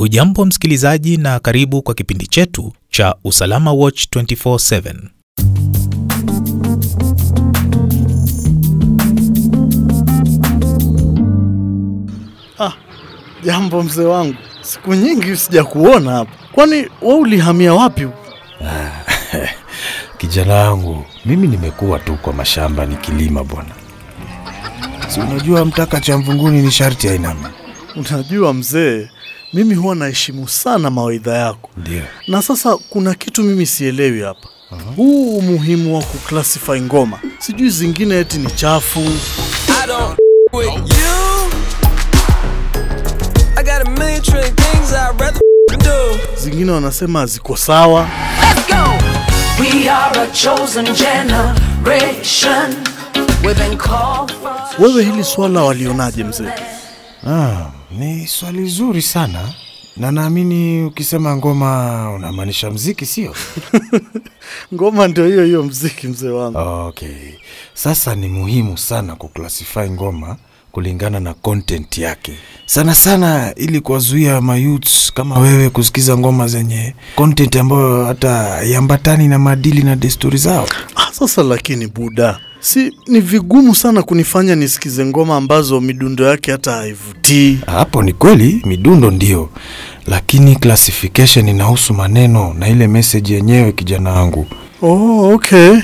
Hujambo msikilizaji, na karibu kwa kipindi chetu cha Usalama Watch 24/7. Ah, jambo mzee wangu, siku nyingi sijakuona hapa. Kwani we ulihamia wapi? Kijana wangu, mimi nimekuwa tu kwa mashamba nikilima bwana. Si unajua mtaka cha mvunguni ni sharti ainame. Unajua mzee, mimi huwa naheshimu sana mawaidha yako, Ndio. na sasa kuna kitu mimi sielewi hapa. Huu umuhimu wa kuclassify ngoma, sijui zingine eti ni chafu. I don't with you. I got a million trillion things I'd rather do. zingine wanasema ziko sawa. Let's go. We are a chosen generation. We've been called for. Wewe hili swala walionaje mzee? Ah, ni swali zuri sana na naamini ukisema ngoma unamaanisha mziki, sio? Ngoma ndio hiyo hiyo mziki mzee wangu. Okay. Sasa ni muhimu sana kuclassify ngoma kulingana na content yake, sana sana ili kuwazuia mayouths kama wewe kusikiza ngoma zenye content ambayo hata haiambatani na maadili na desturi zao. Ah, sasa lakini buda, si ni vigumu sana kunifanya nisikize ngoma ambazo midundo yake hata haivutii. Hapo ni kweli, midundo ndio, lakini classification inahusu maneno na ile message yenyewe, kijana wangu. Oh, okay.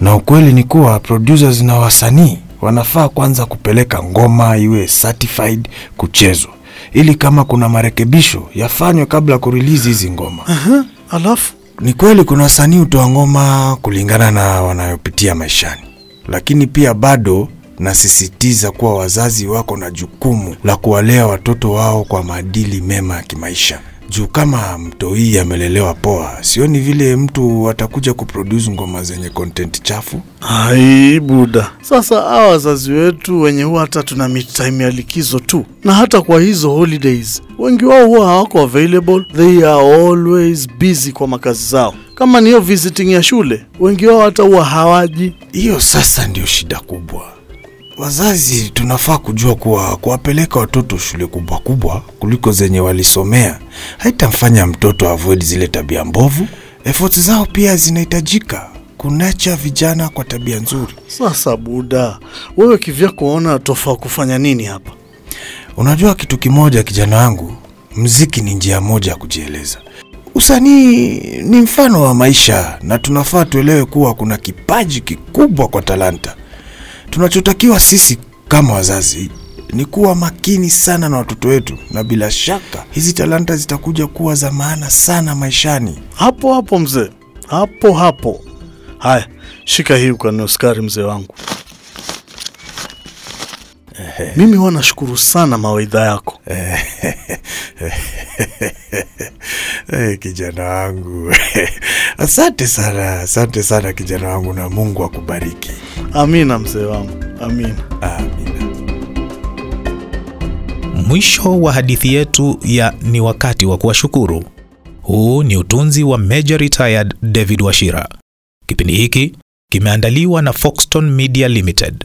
Na ukweli ni kuwa producers na wasanii wanafaa kwanza kupeleka ngoma iwe certified kuchezwa, ili kama kuna marekebisho yafanywe kabla ya kurelease hizi ngoma. Aha, alafu Ni kweli kuna wasanii hutoa ngoma kulingana na wanayopitia maishani, lakini pia bado nasisitiza kuwa wazazi wako na jukumu la kuwalea watoto wao kwa maadili mema ya kimaisha. Juu kama mtoi amelelewa poa, sioni vile mtu atakuja kuproduce ngoma zenye content chafu. ai buda, sasa hawa wazazi wetu wenye huwa hata tuna time ya likizo tu, na hata kwa hizo holidays wengi wao huwa hawako available, they are always busy kwa makazi zao. Kama ni hiyo visiting ya shule, wengi wao hata huwa hawaji. Hiyo sasa ndio shida kubwa. Wazazi tunafaa kujua kuwa kuwapeleka watoto shule kubwa kubwa kuliko zenye walisomea haitamfanya mtoto avoid zile tabia mbovu. Efoti zao pia zinahitajika kunacha vijana kwa tabia nzuri. Sasa buda, wewe kivyako ona tofaa kufanya nini hapa? Unajua kitu kimoja, kijana wangu, mziki ni njia moja ya kujieleza. Usanii ni mfano wa maisha, na tunafaa tuelewe kuwa kuna kipaji kikubwa kwa talanta. Tunachotakiwa sisi kama wazazi ni kuwa makini sana na watoto wetu, na bila shaka hizi talanta zitakuja kuwa za maana sana maishani. Hapo hapo mzee, hapo hapo. Haya, shika hii ukanunue sukari mzee wangu. Mimi huwa nashukuru sana mawaidha yako. Hey, kijana wangu asante sana, asante sana kijana wangu, na Mungu akubariki. Amina mzee wangu, amina. Amina. Mwisho wa hadithi yetu ya ni wakati wa kuwashukuru. Huu ni utunzi wa Major Retired David Washira. Kipindi hiki kimeandaliwa na Foxton Media Limited.